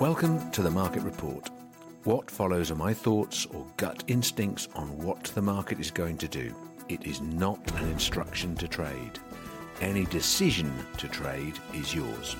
Welcome to the Market Report. What follows are my thoughts or gut instincts on what the market is going to do. It is not an instruction to trade. Any decision to trade is yours.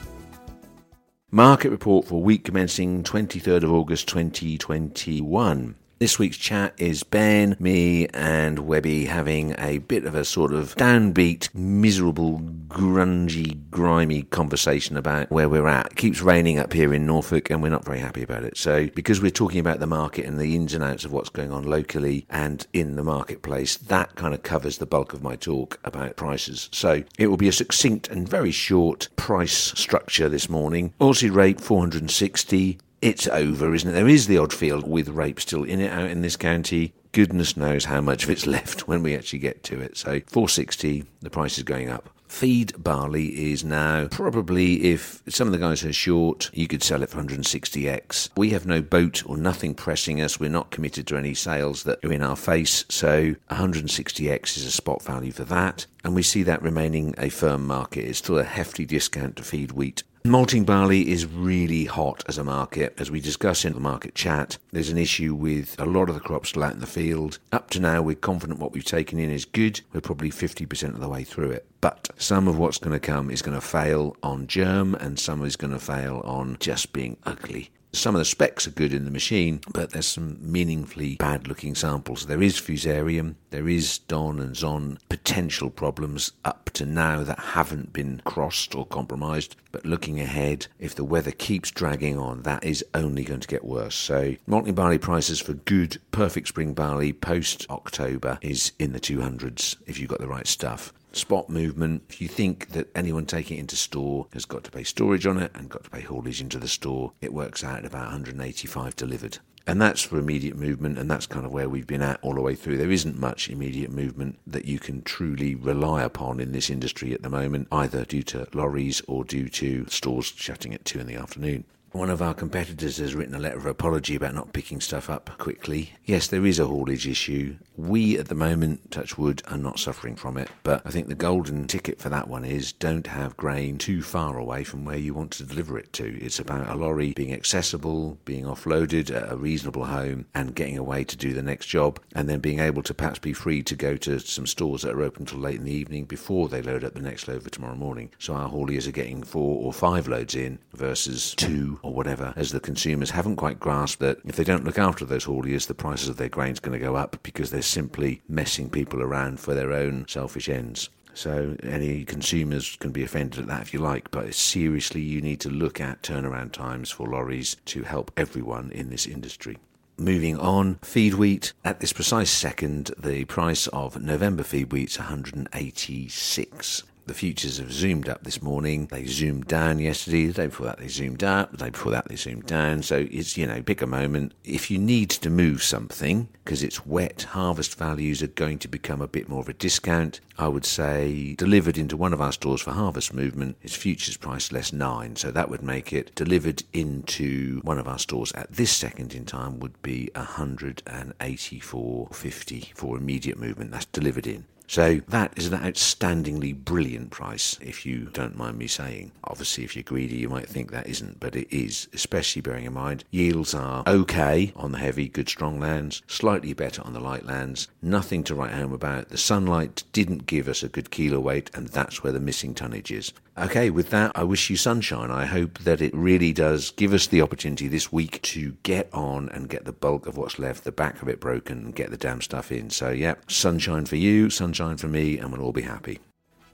Market report for week commencing 23rd of August 2021. This week's chat is Ben, me, and Webby having a bit of a sort of downbeat, miserable, grungy, grimy conversation about where we're at. It keeps raining up here in Norfolk, and we're not very happy about it. So, because we're talking about the market and the ins and outs of what's going on locally and in the marketplace, that kind of covers the bulk of my talk about prices. So, it will be a succinct and very short price structure this morning. oilseed rape 460 it's over, isn't it? There is the odd field with rape still in it out in this county. Goodness knows how much of it's left when we actually get to it. So 460, the price is going up. Feed barley is now probably, if some of the guys are short, you could sell it for 160x. We have no boat or nothing pressing us. We're not committed to any sales that are in our face. So 160x is a spot value for that. And we see that remaining a firm market. It's still a hefty discount to feed wheat Malting barley is really hot as a market. As we discuss in the market chat, there's an issue with a lot of the crops still out in the field. Up to now, we're confident what we've taken in is good. We're probably 50% of the way through it. But some of what's going to come is going to fail on germ, and some is going to fail on just being ugly. Some of the specs are good in the machine, but there's some meaningfully bad looking samples. There is Fusarium, there is DON and ZON potential problems up to now that haven't been crossed or compromised. But looking ahead, if the weather keeps dragging on, that is only going to get worse. So, malting barley prices for good, perfect spring barley post October is in the 200s if you've got the right stuff spot movement. If you think that anyone taking it into store has got to pay storage on it and got to pay haulage into the store, it works out at about 185 delivered. And that's for immediate movement, and that's kind of where we've been at all the way through. There isn't much immediate movement that you can truly rely upon in this industry at the moment, either due to lorries or due to stores shutting at two in the afternoon. One of our competitors has written a letter of apology about not picking stuff up quickly. Yes, there is a haulage issue. We, at the moment, touch wood, are not suffering from it. But I think the golden ticket for that one is don't have grain too far away from where you want to deliver it to. It's about a lorry being accessible, being offloaded at a reasonable home, and getting away to do the next job, and then being able to perhaps be free to go to some stores that are open till late in the evening before they load up the next load for tomorrow morning. So our hauliers are getting four or five loads in versus two or whatever, as the consumers haven't quite grasped that if they don't look after those hauliers, the prices of their grain's going to go up because they're simply messing people around for their own selfish ends. So any consumers can be offended at that if you like, but seriously, you need to look at turnaround times for lorries to help everyone in this industry. Moving on, feed wheat. At this precise second, the price of November feed wheat is 186. The futures have zoomed up this morning. They zoomed down yesterday. The day before that, they zoomed up. The day before that, they zoomed down. So it's, you know, pick a moment. If you need to move something because it's wet, harvest values are going to become a bit more of a discount. I would say delivered into one of our stores for harvest movement is futures price less nine. So that would make it delivered into one of our stores at this second in time would be 184.50 for immediate movement. That's delivered in. So that is an outstandingly brilliant price, if you don't mind me saying. Obviously, if you're greedy, you might think that isn't, but it is, especially bearing in mind yields are okay on the heavy, good, strong lands, slightly better on the light lands. Nothing to write home about. The sunlight didn't give us a good kilo weight, and that's where the missing tonnage is. Okay, with that, I wish you sunshine. I hope that it really does give us the opportunity this week to get on and get the bulk of what's left, the back of it broken, and get the damn stuff in. So, yeah, sunshine for you, sunshine for me, and we'll all be happy.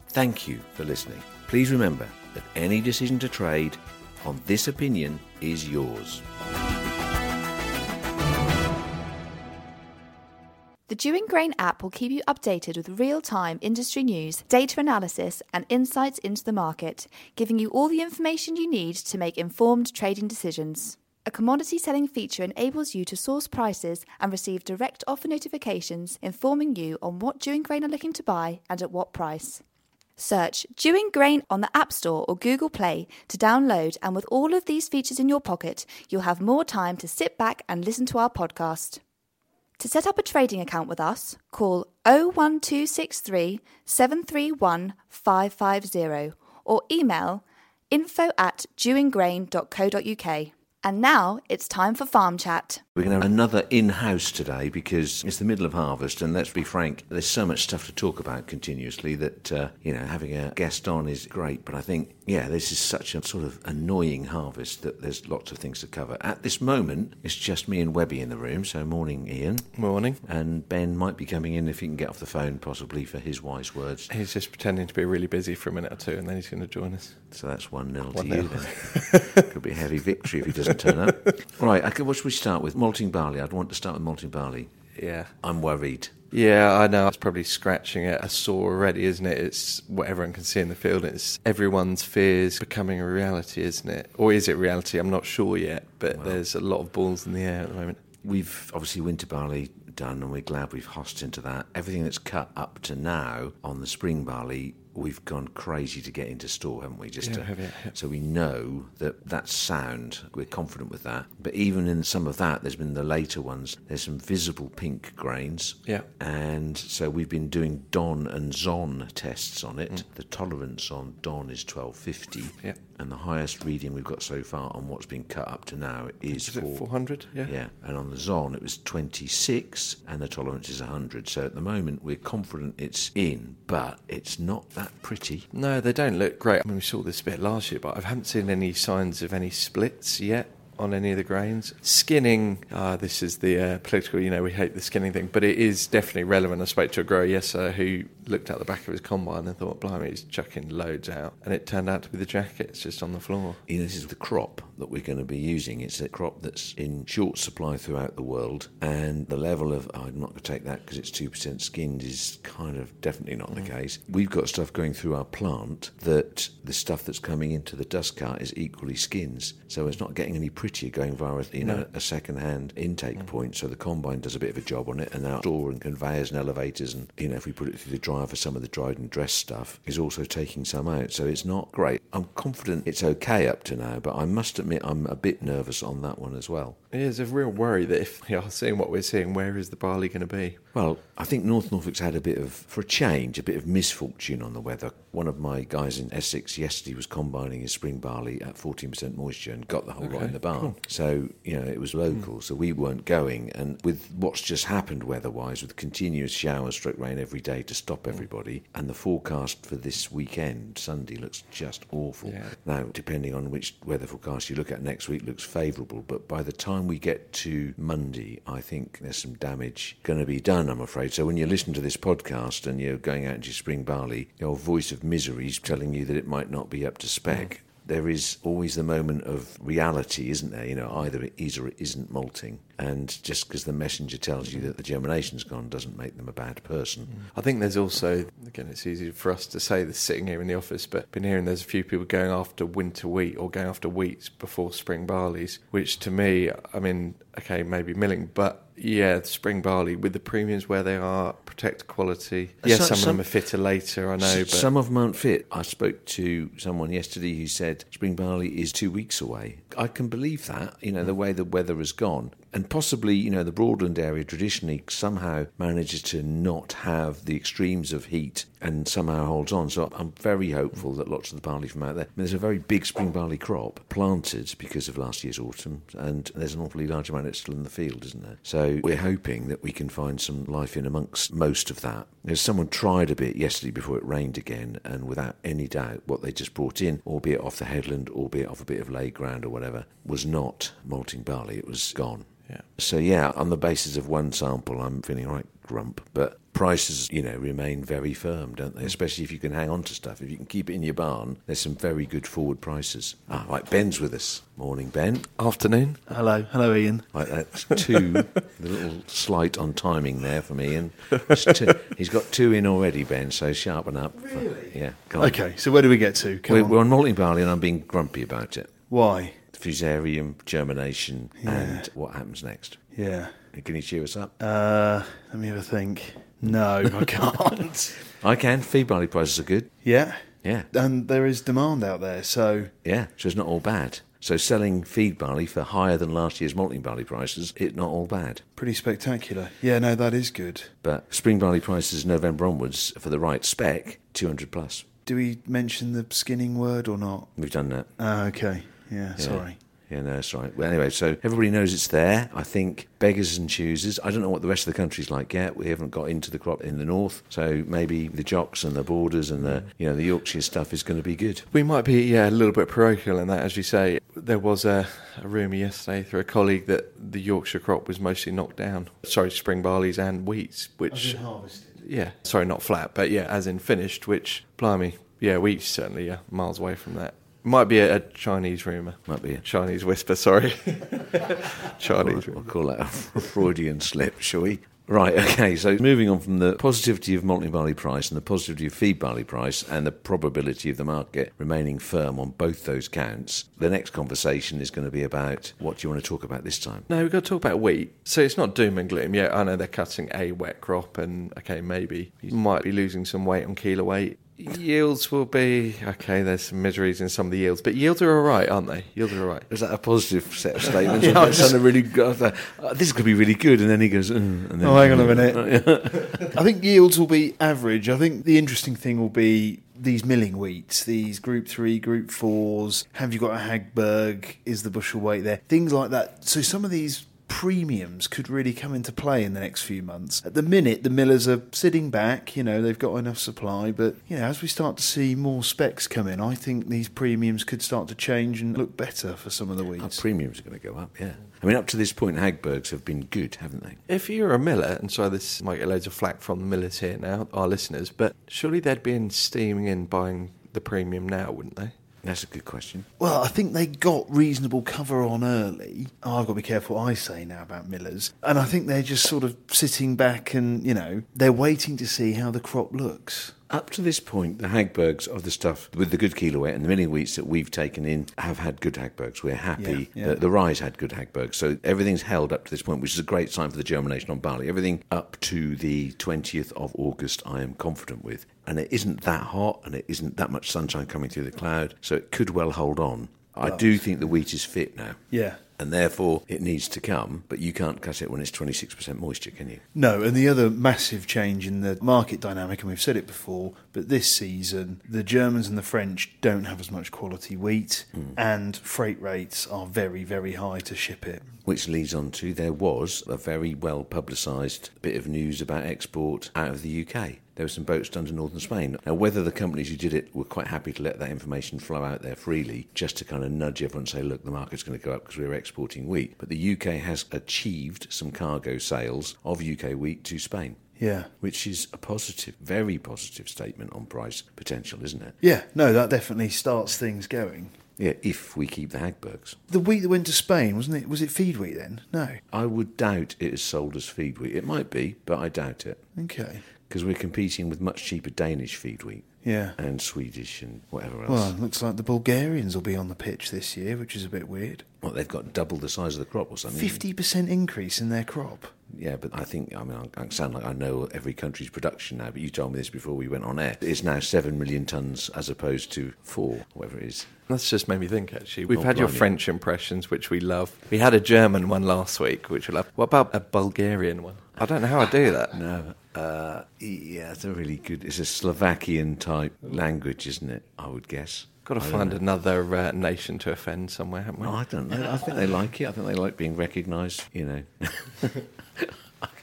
Thank you for listening. Please remember that any decision to trade on this opinion is yours. The Dewing Grain app will keep you updated with real time industry news, data analysis, and insights into the market, giving you all the information you need to make informed trading decisions. A commodity selling feature enables you to source prices and receive direct offer notifications informing you on what Dewing Grain are looking to buy and at what price. Search Dewing Grain on the App Store or Google Play to download, and with all of these features in your pocket, you'll have more time to sit back and listen to our podcast. To set up a trading account with us, call 01263 731 550 or email info at dewinggrain.co.uk. And now it's time for Farm Chat. We're going to have another in house today because it's the middle of harvest, and let's be frank, there's so much stuff to talk about continuously that, uh, you know, having a guest on is great. But I think, yeah, this is such a sort of annoying harvest that there's lots of things to cover. At this moment, it's just me and Webby in the room, so morning, Ian. Morning. And Ben might be coming in if he can get off the phone, possibly for his wise words. He's just pretending to be really busy for a minute or two, and then he's going to join us. So that's 1 0 to One you nil. then. Could be a heavy victory if he doesn't turn up. Right, okay, what should we start with? Malting barley. I'd want to start with malting barley. Yeah. I'm worried. Yeah, I know. It's probably scratching at a sore already, isn't it? It's what everyone can see in the field. It's everyone's fears becoming a reality, isn't it? Or is it reality? I'm not sure yet, but there's a lot of balls in the air at the moment. We've obviously winter barley done, and we're glad we've hossed into that. Everything that's cut up to now on the spring barley, we've gone crazy to get into store, haven't we? Just Yeah, to, have, yeah, yeah. so we know that that's sound. We're confident with that. But even in some of that, there's been the later ones. There's some visible pink grains. Yeah. And so we've been doing DON and ZON tests on Mm. it. The tolerance on DON is 1250. Yeah. And the highest reading we've got so far on what's been cut up to now is, Is 400? Yeah. yeah, and on the ZON it was 26, and the tolerance is 100. So at the moment we're confident it's in, but it's not that pretty. No, they don't look great. I mean, we saw this a bit last year, but I haven't seen any signs of any splits yet on any of the grains. Skinning, uh, this is the uh, political, you know, we hate the skinning thing, but it is definitely relevant. I spoke to a grower yesterday who looked at the back of his combine and thought, blimey, he's chucking loads out. And it turned out to be the jackets just on the floor. Know, this is the crop that we're going to be using. It's a crop that's in short supply throughout the world, and the level of oh, I'm not going to take that because it's two percent skinned is kind of definitely not the mm. case. We've got stuff going through our plant that the stuff that's coming into the dust cart is equally skins, so it's not getting any prettier going via you know a second-hand intake mm. point. So the combine does a bit of a job on it, and our store and conveyors and elevators, and you know if we put it through the for some of the dried and dressed stuff, is also taking some out. So it's not great. I'm confident it's okay up to now, but I must admit I'm a bit nervous on that one as well. It is a real worry that if we are seeing what we're seeing, where is the barley going to be? Well, I think North Norfolk's had a bit of, for a change, a bit of misfortune on the weather. One of my guys in Essex yesterday was combining his spring barley at 14% moisture and got the whole lot in the barn. So, you know, it was local, so we weren't going. And with what's just happened weather wise, with continuous showers, stroke rain every day to stop mm. everybody, and the forecast for this weekend, Sunday, looks just awful. Yeah. Now, depending on which weather forecast you look at next week, looks favourable. But by the time we get to Monday, I think there's some damage going to be done, I'm afraid. So when you listen to this podcast and you're going out into spring barley, your voice of misery is telling you that it might not be up to spec. There is always the moment of reality, isn't there? You know, either it is or it isn't malting. And just because the messenger tells you that the germination's gone doesn't make them a bad person. I think there's also, again, it's easy for us to say this sitting here in the office, but been hearing there's a few people going after winter wheat or going after wheats before spring barleys, which to me, I mean, okay, maybe milling, but yeah, spring barley with the premiums where they are, protect quality. Uh, yes, So- some, some- of them are fitter later, I know, but Some of them aren't fit. I spoke to someone yesterday who said spring barley is two weeks away. I can believe that, you know, the mm. way the weather has gone. And possibly, you know, the Broadland area traditionally somehow manages to not have the extremes of heat and somehow holds on. So I'm very hopeful that lots of the barley from out there. I mean, there's a very big spring barley crop planted because of last year's autumn, and there's an awfully large amount that's still in the field, isn't there? So we're hoping that we can find some life in amongst most of that. There's someone tried a bit yesterday before it rained again, and without any doubt, what they just brought in, albeit off the headland, albeit off a bit of lay ground or whatever, was not malting barley. It was gone. Yeah. So yeah, on the basis of one sample, I'm feeling right grump. But prices, you know, remain very firm, don't Mm. they? Especially if you can hang on to stuff. If you can keep it in your barn, there's some very good forward prices. Ah, right, Ben's with us. Morning, Ben. Afternoon. Hello, hello, Ian. Right, that's two. the little slight on timing there from Ian. It's two. He's got two in already, Ben. So sharpen up. Really? Yeah. Okay, so where do we get to? Come We're, on. we're on malting barley, and I'm being grumpy about it. Why? Fusarium, germination, and what happens next? Yeah. Can you cheer us up? Uh, let me have a think. No, I can't. I can. Feed barley prices are good. yeah. Yeah. And there is demand out there, so Yeah, so it's not all bad. So selling feed barley for higher than last year's malting barley prices, it's not all bad. pretty spectacular. Yeah, no, that is good. But spring barley prices November onwards for the right spec, 200 plus. Do we mention the skinning word or not? We've done that. Ah, okay. Yeah, Yeah. sorry. Yeah, no, that's right. Well, anyway, so everybody knows it's there. I think beggars and choosers. I don't know what the rest of the country's like yet. We haven't got into the crop in the north, so maybe the jocks and the borders and the you know the Yorkshire stuff is going to be good. We might be yeah a little bit parochial in that, as you say. There was a, a rumour yesterday through a colleague that the Yorkshire crop was mostly knocked down. Sorry, spring barleys and wheats, which harvested. yeah, sorry, not flat, but yeah, as in finished. Which blimey, yeah, wheat certainly yeah miles away from that. Might be a, a Chinese rumour. Might be. A, Chinese whisper, sorry. Chinese we'll call that a Freudian slip, shall we? Right, okay, so moving on from the positivity of malting barley price and the positivity of feed barley price and the probability of the market remaining firm on both those counts, the next conversation is going to be about what do you want to talk about this time? No, we've got to talk about wheat. So it's not doom and gloom. Yeah, I know they're cutting a wet crop, and okay, maybe you might be losing some weight on kilo weight. Yields will be okay. There's some miseries in some of the yields, but yields are all right, aren't they? Yields are all right. Is that a positive set of statements? Yeah, yeah, I was- sounded really good. I like, "Oh, this is going to be really good, and then he goes, mm, and then, Oh, hang on a minute. I think yields will be average. I think the interesting thing will be these milling wheats, these group three, group fours. Have you got a Hagberg? Is the bushel weight there? Things like that. So some of these premiums could really come into play in the next few months. At the minute, the millers are sitting back. You know, they've got enough supply, but you know, as we start to see more specs come in, I think these premiums could start to change and look better for some of the weeds. Our premiums are going to go up, yeah. I mean, up to this point, Hagbergs have been good, haven't they? If you're a miller, and so this might get loads of flack from the millers here now, our listeners, but surely they'd be in steaming in buying the premium now, wouldn't they? That's a good question. Well, I think they got reasonable cover on early. Oh, I've got to be careful what I say now about Millers. And I think they're just sort of sitting back and, you know, they're waiting to see how the crop looks. Up to this point, the Hagbergs of the stuff with the good kilo weight and the milling wheats that we've taken in have had good Hagbergs. We're happy. Yeah, yeah. The, the rye had good Hagbergs. So everything's held up to this point, which is a great sign for the germination on barley. Everything up to the 20th of August, I am confident with. And it isn't that hot and it isn't that much sunshine coming through the cloud. So it could well hold on. I do think the wheat is fit now. Yeah. And therefore, it needs to come, but you can't cut it when it's 26% moisture, can you? No, and the other massive change in the market dynamic, and we've said it before, but this season, the Germans and the French don't have as much quality wheat, hmm. and freight rates are very, very high to ship it. Which leads on to there was a very well publicised bit of news about export out of the UK. There were some boats done to northern Spain. Now, whether the companies who did it were quite happy to let that information flow out there freely, just to kind of nudge everyone and say, look, the market's going to go up because we're exporting wheat. But the UK has achieved some cargo sales of UK wheat to Spain. Yeah. Which is a positive, very positive statement on price potential, isn't it? Yeah, no, that definitely starts things going. Yeah, if we keep the Hagbergs. The wheat that went to Spain, wasn't it? Was it feed wheat then? No. I would doubt it is sold as feed wheat. It might be, but I doubt it. Okay. because we're competing with much cheaper Danish feed wheat Yeah. and Swedish and whatever else. Well, it looks like the Bulgarians will be on the pitch this year, which is a bit weird. Well, they've got double the size of the crop or something. 50% increase in their crop. Yeah, but I think, I mean, I I sound like I know every country's production now, but you told me this before we went on air. It's now 7 million tonnes as opposed to 4, whatever it is. That's just made me think, actually. We've Oh, had your. French impressions, which we love. We had a German one last week, which we love. What about a Bulgarian one? I don't know how I do that. No, uh, yeah, it's a really good, it's a Slovakian type language, isn't it? I would guess. Got to I find another uh, nation to offend somewhere, haven't we? No, I don't know. I think they like it. I think they like being recognised, you know.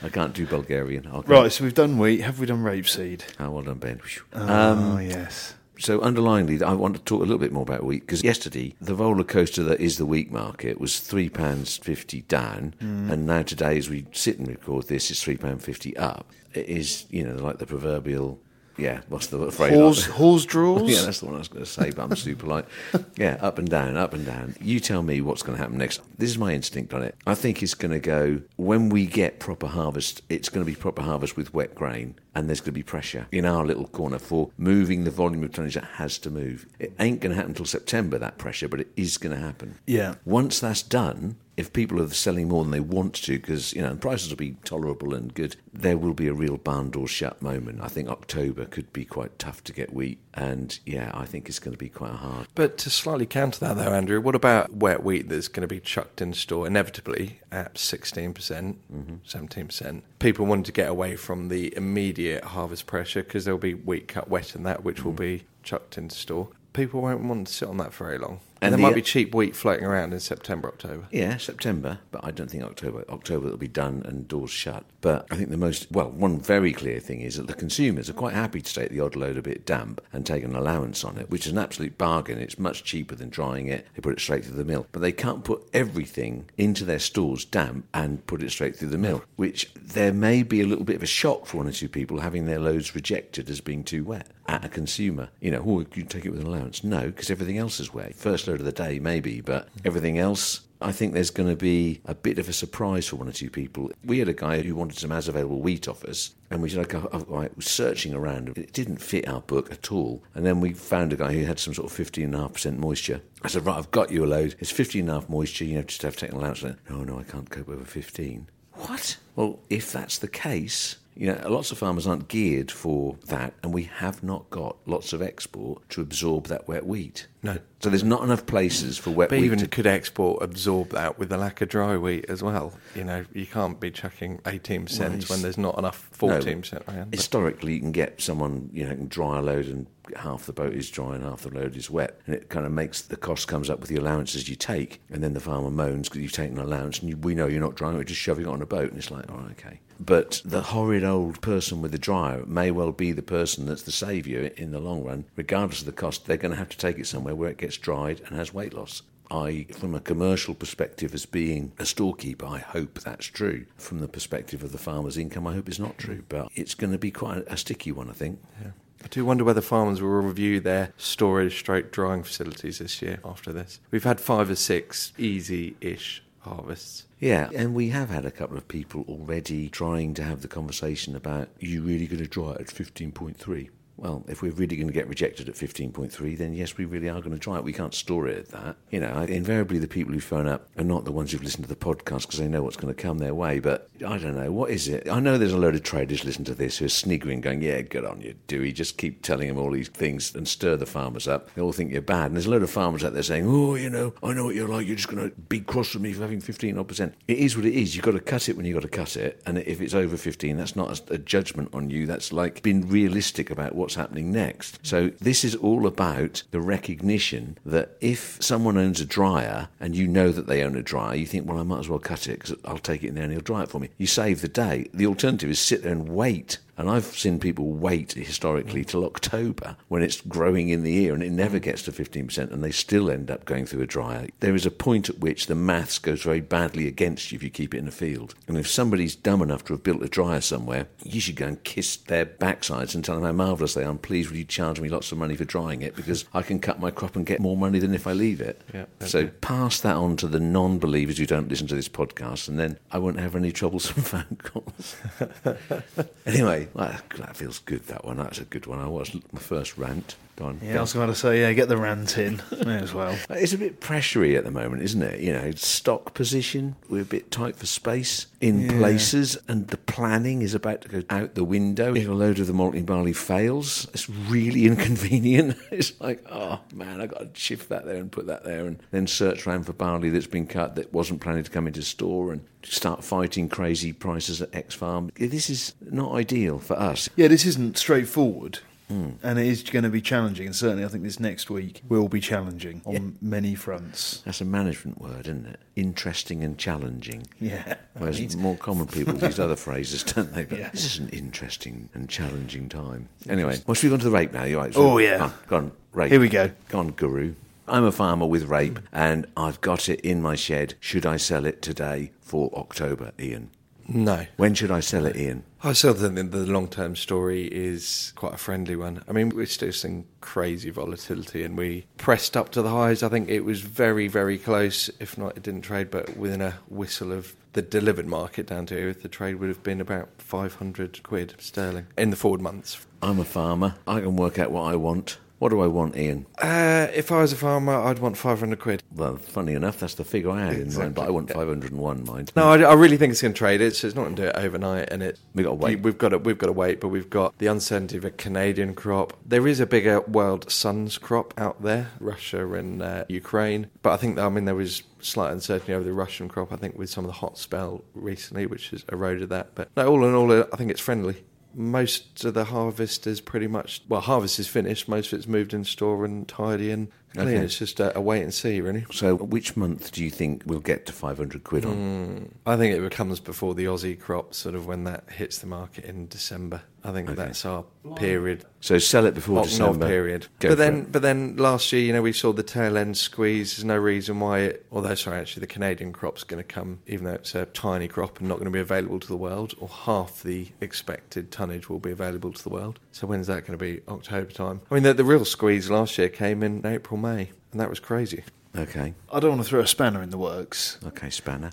I can't do Bulgarian. I'll go- Right, so we've done wheat. Have we done rapeseed? Oh, well done, Ben. Oh, yes. So, underlyingly, I want to talk a little bit more about wheat because yesterday the roller coaster that is the wheat market was three pounds fifty down, hmm. and now today, as we sit and record this, it's three pound fifty up. It is, you know, like the proverbial. Yeah, what's the phrase? Horse, horse draws. Yeah, that's the one I was going to say, but I'm super light. Yeah, up and down, up and down. You tell me what's going to happen next. This is my instinct on it. I think it's going to go when we get proper harvest. It's going to be proper harvest with wet grain, and there's going to be pressure in our little corner for moving the volume of tonnage that has to move. It ain't going to happen until September that pressure, but it is going to happen. Yeah. Once that's done, if people are selling more than they want to, because you know prices will be tolerable and good, there will be a real barn door shut moment. I think October could be quite tough to get wheat, and yeah, I think it's going to be quite hard. But to slightly counter that, though, Andrew, what about wet wheat that's going to be chucked in store inevitably at 16%, 17%? Mm-hmm. People want to get away from the immediate harvest pressure because there'll be wheat cut wet in that, which will mm-hmm. be chucked into store. People won't want to sit on that for very long. And And, there the- might be cheap wheat floating around in September, October. Yeah, September, but I don't think October. October it'll be done and doors shut. But I think the most well, one very clear thing is that the consumers are quite happy to take the odd load a bit damp and take an allowance on it, which is an absolute bargain. It's much cheaper than drying it. They put it straight through the mill, but they can't put everything into their stores damp and put it straight through the mill, which there may be a little bit of a shock for one or two people having their loads rejected as being too wet at a consumer. You know, oh, you can take it with an allowance. No, because everything else is wet. First of the day, maybe, but everything else. I think there's going to be a bit of a surprise for one or two people. We had a guy who wanted some as available wheat off us, and we said, I was searching around. It didn't fit our book at all. And then we found a guy who had some sort of 15.5% moisture. I said, right, I've got you a load. It's 15.5 moisture. You know, just have to take an allowance. on it." No, no, I can't cope over 15. What? Well, if that's the case, you know, lots of farmers aren't geared for that, and we have not got lots of export to absorb that wet wheat. No. So there's not enough places for wet wheat. But wheat. even to, could export absorb that with the lack of dry wheat as well? You know, you can't be chucking 18 Well, when there's not enough No, 14% around. But- Historically, you can get someone, you know, can dry a load and half the boat is dry and half the load is wet. And it kind of makes the cost comes up with the allowances you take. And then the farmer moans because you've taken an allowance and you, we know you're not drying, we're just shoving it on a boat. And it's like, oh, okay. But the horrid old person with the dryer may well be the person that's the saviour in the long run. Regardless of the cost, they're going to have to take it somewhere where it gets dried and has weight loss. I, from a commercial perspective, as being a storekeeper, I hope that's true. From the perspective of the farmer's income, I hope it's not true. But it's going to be quite a, sticky one, I think. I do wonder whether farmers will review their storage stroke drying facilities this year after this. We've had five or six easy ish harvests. Yeah, and we have had a couple of people already trying to have the conversation about, are you really going to dry it at 15.3? Well, if we're really going to get rejected at 15.3, then yes, we really are going to try it. We can't store it at that. You know, I- invariably the people who phone up are not the ones who've listened to the podcast because they know what's going to come their way. But I don't know, what is it? I know there's a load of traders listening to this who are sniggering, going, yeah, good on you, Dewey. Just keep telling them all these things and stir the farmers up. They all think you're bad. And there's a load of farmers out there saying, oh, you know, I know what you're like. You're just going to be cross with me for having 15 odd percent. It is what it is. You've got to cut it when you've got to cut it. And if it's over 15, that's not a, judgment on you. That's like being realistic about what's happening next. So this is all about the recognition that if someone owns a dryer and you know that they own a dryer, you think, well, I might as well cut it because I'll take it in there and he'll dry it for me. You save the day. The alternative is sit there and wait. And I've seen people wait historically till October when it's growing in the ear and it never mm. gets to 15% and they still end up going through a dryer. There is a point at which the maths goes very badly against you if you keep it in a field. And if somebody's dumb enough to have built a dryer somewhere, you should go and kiss their backsides and tell them how marvellous they are. I'm pleased will you charge me lots of money for drying it because I can cut my crop and get more money than if I leave it. Yeah, so pass that on to the non-believers who don't listen to this podcast and then I won't have any troublesome phone calls. Anyway, well, that feels good. That one. That's a good one. I was my first rant. Go on. Yeah, I was going to say, yeah, get the rant in May as well. It's a bit pressury at the moment, isn't it? You know, stock position. We're a bit tight for space in Yeah. places, and the planning is about to go out the window. If a load of the malting barley fails, it's really inconvenient. It's like, oh man, I've got to shift that there and put that there, and then search around for barley that's been cut that wasn't planning to come into store, and start fighting crazy prices at X Farm. This is not ideal for us. Yeah, this isn't straightforward. And it is going to be challenging, and certainly I think this next week will be challenging on many fronts. That's a management word, isn't it? Interesting and challenging. Yeah. Whereas more common people use other phrases, don't they? But Yeah. this is an interesting and challenging time. Anyway, well, should we go on to the rape now? You right? Oh, yeah. Ah, go on, rape. Here we go. Go on, guru. I'm a farmer with rape, and I've got it in my shed. Should I sell it today for October, Ian? No. When should I sell it, Ian? I still think the long term story is quite a friendly one. I mean, we're still seeing crazy volatility and we pressed up to the highs. I think it was very, very close. If not, it didn't trade, but within a whistle of the delivered market down to here, the trade would have been about 500 quid sterling in the forward months. I'm a farmer. I can work out what I want. What do I want, Ian? Uh, if I was a farmer, I'd want 500 quid. Well, funny enough, that's the figure I had in mind, but I want 501, mind. No, I, I really think it's going to trade it. So it's not going to do it overnight, and it We gotta wait. We've got to we've got to wait, but we've got the uncertainty of a Canadian crop. There is a bigger world sun's crop out there, Russia and uh, Ukraine. But I think I mean there was slight uncertainty over the Russian crop. I think with some of the hot spell recently, which has eroded that. But no, all in all, I think it's friendly. Most of the harvest is pretty much well, harvest is finished. Most of it's moved in store and tidy and clean. Okay. It's just a, a wait and see, really. So, which month do you think we'll get to 500 quid on? Hmm. I think it comes before the Aussie crop, sort of when that hits the market in December. I think Okay. that's our period, So, sell it before oh, hot north December. period. Go but then, it. but then last year, you know, we saw the tail end squeeze. There's no reason why it. Although, sorry, actually, the Canadian crop's going to come, even though it's a tiny crop and not going to be available to the world, or half the expected tonnage will be available to the world. So when's that going to be? October time. I mean, the, the real squeeze last year came in April, May, and that was crazy. Okay, I don't want to throw a spanner in the works, okay, Spanner.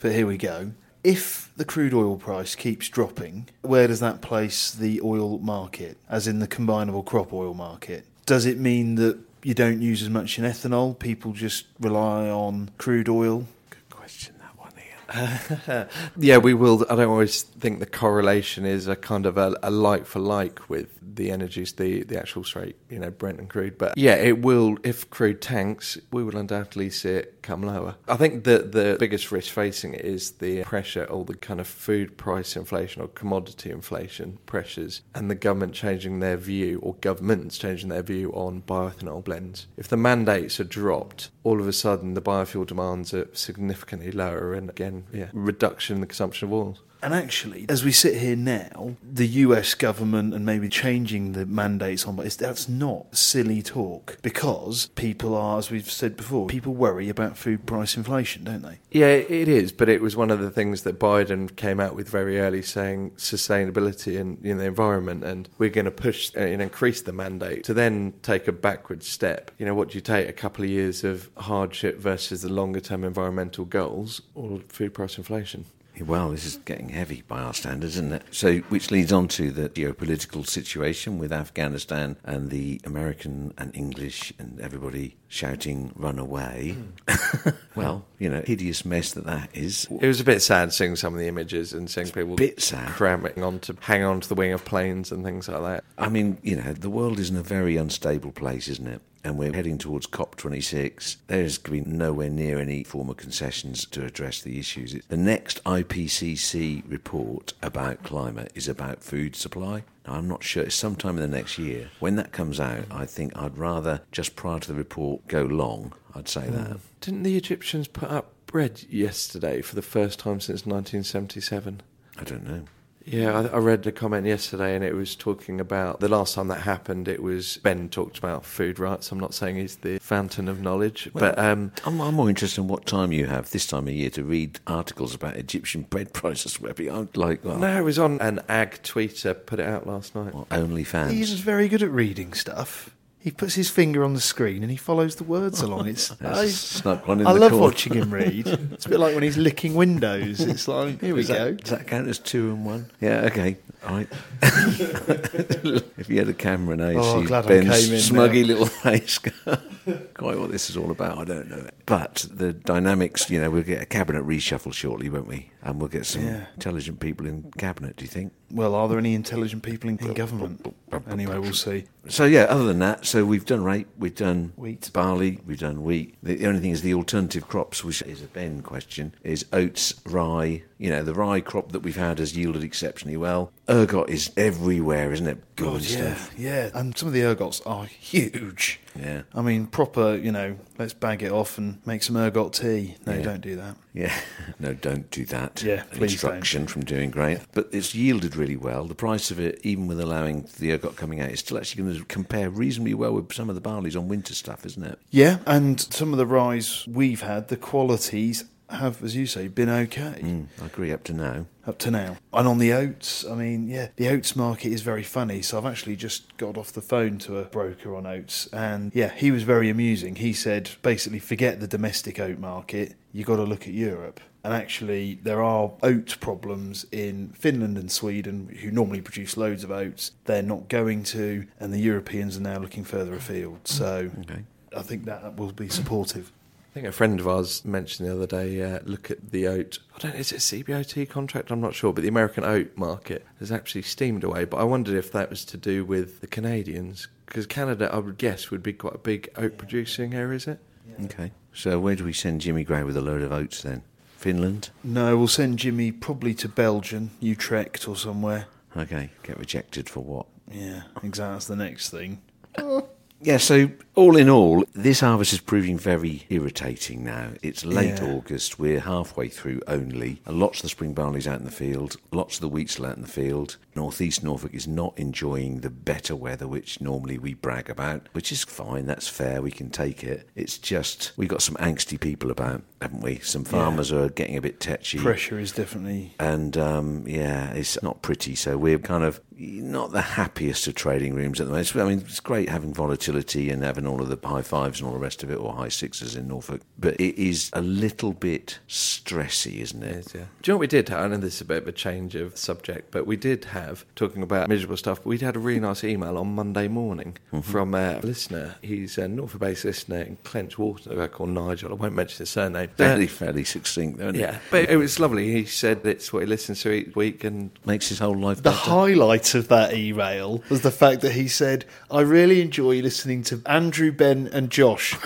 but here we go. If the crude oil price keeps dropping, where does that place the oil market, as in the combinable crop oil market? Does it mean that you don't use as much in ethanol? People just rely on crude oil? Good question, that one, Ian. Yeah, we will. I don't always think the correlation is a kind of a, a like for like with the energies, the the actual straight, you know, Brent and crude. But yeah, it will. If crude tanks, we will undoubtedly see it come lower. I think that the biggest risk facing it is the pressure, or the kind of food price inflation or commodity inflation pressures, and the government changing their view, or governments changing their view on bioethanol blends. If the mandates are dropped, all of a sudden the biofuel demands are significantly lower, and again, yeah, reduction in the consumption of oils. And actually, as we sit here now, the US government and maybe changing the mandates on, but that's not silly talk because people are, as we've said before, people worry about food price inflation, don't they? Yeah, it is, but it was one of the things that Biden came out with very early, saying sustainability and you know, the environment, and we're going to push uh, and increase the mandate to then take a backward step. You know, what do you take? A couple of years of hardship versus the longer term environmental goals or food price inflation? Well, this is getting heavy by our standards, isn't it? So, which leads on to the geopolitical situation with Afghanistan and the American and English and everybody shouting, run away. Hmm. well, you know, hideous mess that that is. It was a bit sad seeing some of the images and seeing people bit sad. cramming on to hang on to the wing of planes and things like that. I mean, you know, the world is in a very unstable place, isn't it? And we're heading towards COP26. There's going to be nowhere near any form of concessions to address the issues. The next IPCC report about climate is about food supply. Now, I'm not sure. It's sometime in the next year. When that comes out, I think I'd rather, just prior to the report, go long. I'd say that. Hmm. Didn't the Egyptians put up bread yesterday for the first time since 1977? I don't know. Yeah, I, I read a comment yesterday, and it was talking about the last time that happened. It was Ben talked about food rights. I'm not saying he's the fountain of knowledge, but um, I'm, I'm more interested in what time you have this time of year to read articles about Egyptian bread prices. Webby. I'm like, well, no, it was on an ag tweeter put it out last night. well, OnlyFans. He's very good at reading stuff. He puts his finger on the screen and he follows the words along. It's There's I, a snuck one in I the love corner. watching him read. It's a bit like when he's licking windows. It's like here we Does that, go. does that count as two and one? Yeah, okay. Right. if you had a camera now, you Oh, see Ben's came in smuggy now. little face. Quite what this is all about, I don't know. But the dynamics, you know, we'll get a cabinet reshuffle shortly, won't we? and we'll get some Yeah. intelligent people in cabinet. Do you think? Well, are there any intelligent people in, in government? Anyway, we'll see. So yeah, other than that, so we've done rape, we've done Wheat. barley, we've done wheat. The, the only thing is the alternative crops, which is a Ben question, is oats, rye. You know, the rye crop that we've had has yielded exceptionally well. Ergot is everywhere, isn't it? Good God, yeah, stuff. yeah. And some of the ergots are huge. Yeah. I mean, proper, you know, let's bag it off and make some ergot tea. No, Yeah. don't do that. Yeah, no, don't do that. Yeah, An please Instruction from Dewing Grain, but it's yielded really well. The price of it, even with allowing the ergot coming out, is still actually going to compare reasonably well with some of the barleys on winter stuff, isn't it? Yeah, and some of the ryes we've had, the qualities have, as you say, been okay. Mm, I agree up to now. up to now. And on the oats, I mean, yeah, the oats market is very funny. So I've actually just got off the phone to a broker on oats, and yeah, he was very amusing. He said basically, forget the domestic oat market, you've got to look at Europe. And actually, there are oat problems in Finland and Sweden, who normally produce loads of oats. They're not going to, and the Europeans are now looking further afield. So Okay. I think that will be supportive. I think a friend of ours mentioned the other day, uh, look at the oat. I don't know, is it a CBOT contract? I'm not sure, but the American oat market has actually steamed away. But I wondered if that was to do with the Canadians, because Canada, I would guess, would be quite a big oat producing area, is it? Okay. So where do we send Jimmy Gray with a load of oats then? Finland? No, we'll send Jimmy probably to Belgium, Utrecht or somewhere. Okay. Get rejected for what? Yeah, exactly. That's the next thing. Yeah, so all in all, this harvest is proving very irritating now. It's late Yeah. August, we're halfway through only. and Lots of the spring barley's out in the field, lots of the wheat's out in the field. North East Norfolk is not enjoying the better weather, which normally we brag about, which is fine, that's fair, we can take it. It's just, we've got some angsty people about, haven't we? Some farmers are getting a bit tetchy. Pressure is definitely. And um, yeah, it's not pretty. So we're kind of not the happiest of trading rooms at the moment. It's- I mean, it's great having volatility and having all of the high fives and all the rest of it, or high sixes in Norfolk. But it is a little bit stressy, isn't it? It is, yeah. Do you know what we did? I know this is a bit of a change of subject, but we did have, talking about miserable stuff, we'd had a really nice email on Monday morning mm-hmm. from a listener. He's a Norfolk based listener in Clenchwarton, a guy called Nigel. I won't mention his surname. Fairly, uh, fairly succinct, though, Yeah, it? but it was lovely. He said it's what he listens to each week, and Makes his whole life The better. highlight of that email was the fact that he said, I really enjoy listening to Andrew, Ben, and Josh,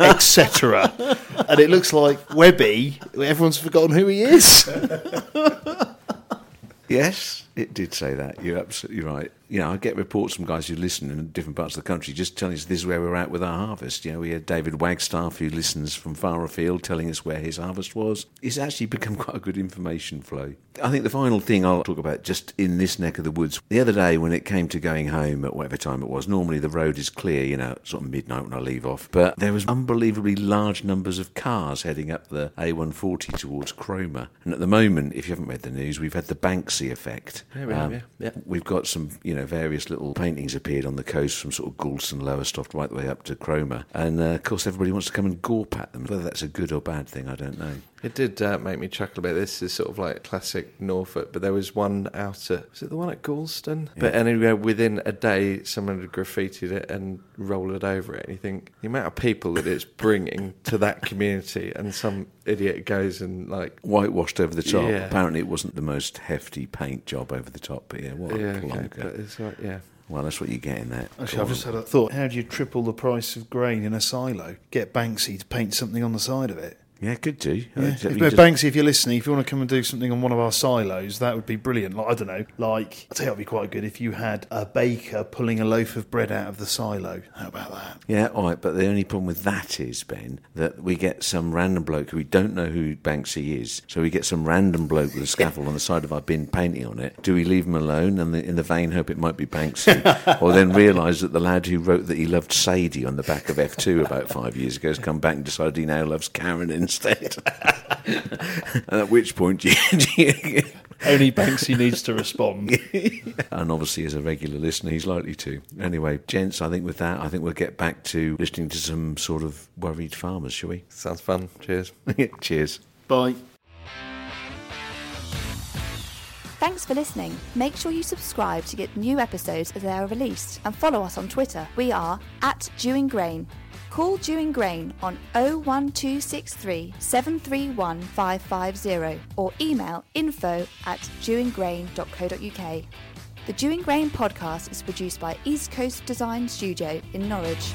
etc. and it looks like Webby, everyone's forgotten who he is. Yes, it did say that. You're absolutely right. You know, I get reports from guys who listen in different parts of the country just telling us this is where we're at with our harvest. You know, we had David Wagstaff who listens from far afield telling us where his harvest was. It's actually become quite a good information flow. I think the final thing I'll talk about just in this neck of the woods, the other day when it came to going home at whatever time it was, normally the road is clear, you know, sort of midnight when I leave off, but there was unbelievably large numbers of cars heading up the A140 towards Cromer. And at the moment, if you haven't read the news, we've had the Banksy effect. Um, Yeah, we have, yeah. Yeah. We've got some, you know, various little paintings appeared on the coast from sort of Gorleston, Lowestoft, right the way up to Cromer. And uh, of course, everybody wants to come and gawp at them. Whether that's a good or bad thing, I don't know. It did uh, make me chuckle a bit. This is sort of like classic Norfolk, but there was one out at, was it the one at Gorleston? But anyway, within a day, someone had graffitied it and rolled it over it. And you think, the amount of people that it's bringing to that community, and some idiot goes and like, Whitewashed over the top. Yeah. Apparently, it wasn't the most hefty paint job over the top, but yeah, what yeah, okay, plonker. but it's like, yeah. Well, that's what you get in that. Actually, I've just had a thought. How do you triple the price of grain in a silo? Get Banksy to paint something on the side of it. Yeah, could do. Yeah. If, Banksy, if you're listening, if you want to come and do something on one of our silos, that would be brilliant. Like I don't know, like I tell you, it'd be quite good if you had a baker pulling a loaf of bread out of the silo. How about that? Yeah, all right, but the only problem with that is, Ben, that we get some random bloke who we don't know who Banksy is. So we get some random bloke with a scaffold on the side of our bin painting on it. Do we leave him alone and the, in the vain hope it might be Banksy? or then realise that the lad who wrote that he loved Sadie on the back of F2 about five years ago has come back and decided he now loves Karen instead? and at which point you... Only Banksy needs to respond. and obviously, as a regular listener, he's likely to. Anyway, gents, I think with that, I think we'll get back to listening to some sort of worried farmers, shall we? Sounds fun. Cheers. Cheers. Bye. Thanks for listening. Make sure you subscribe to get new episodes as they are released and follow us on Twitter. We are at Dewing Grain. Call Dewing Grain on 01263 731 550 or email info at dewinggrain.co.uk. The Dewing Grain podcast is produced by East Coast Design Studio in Norwich.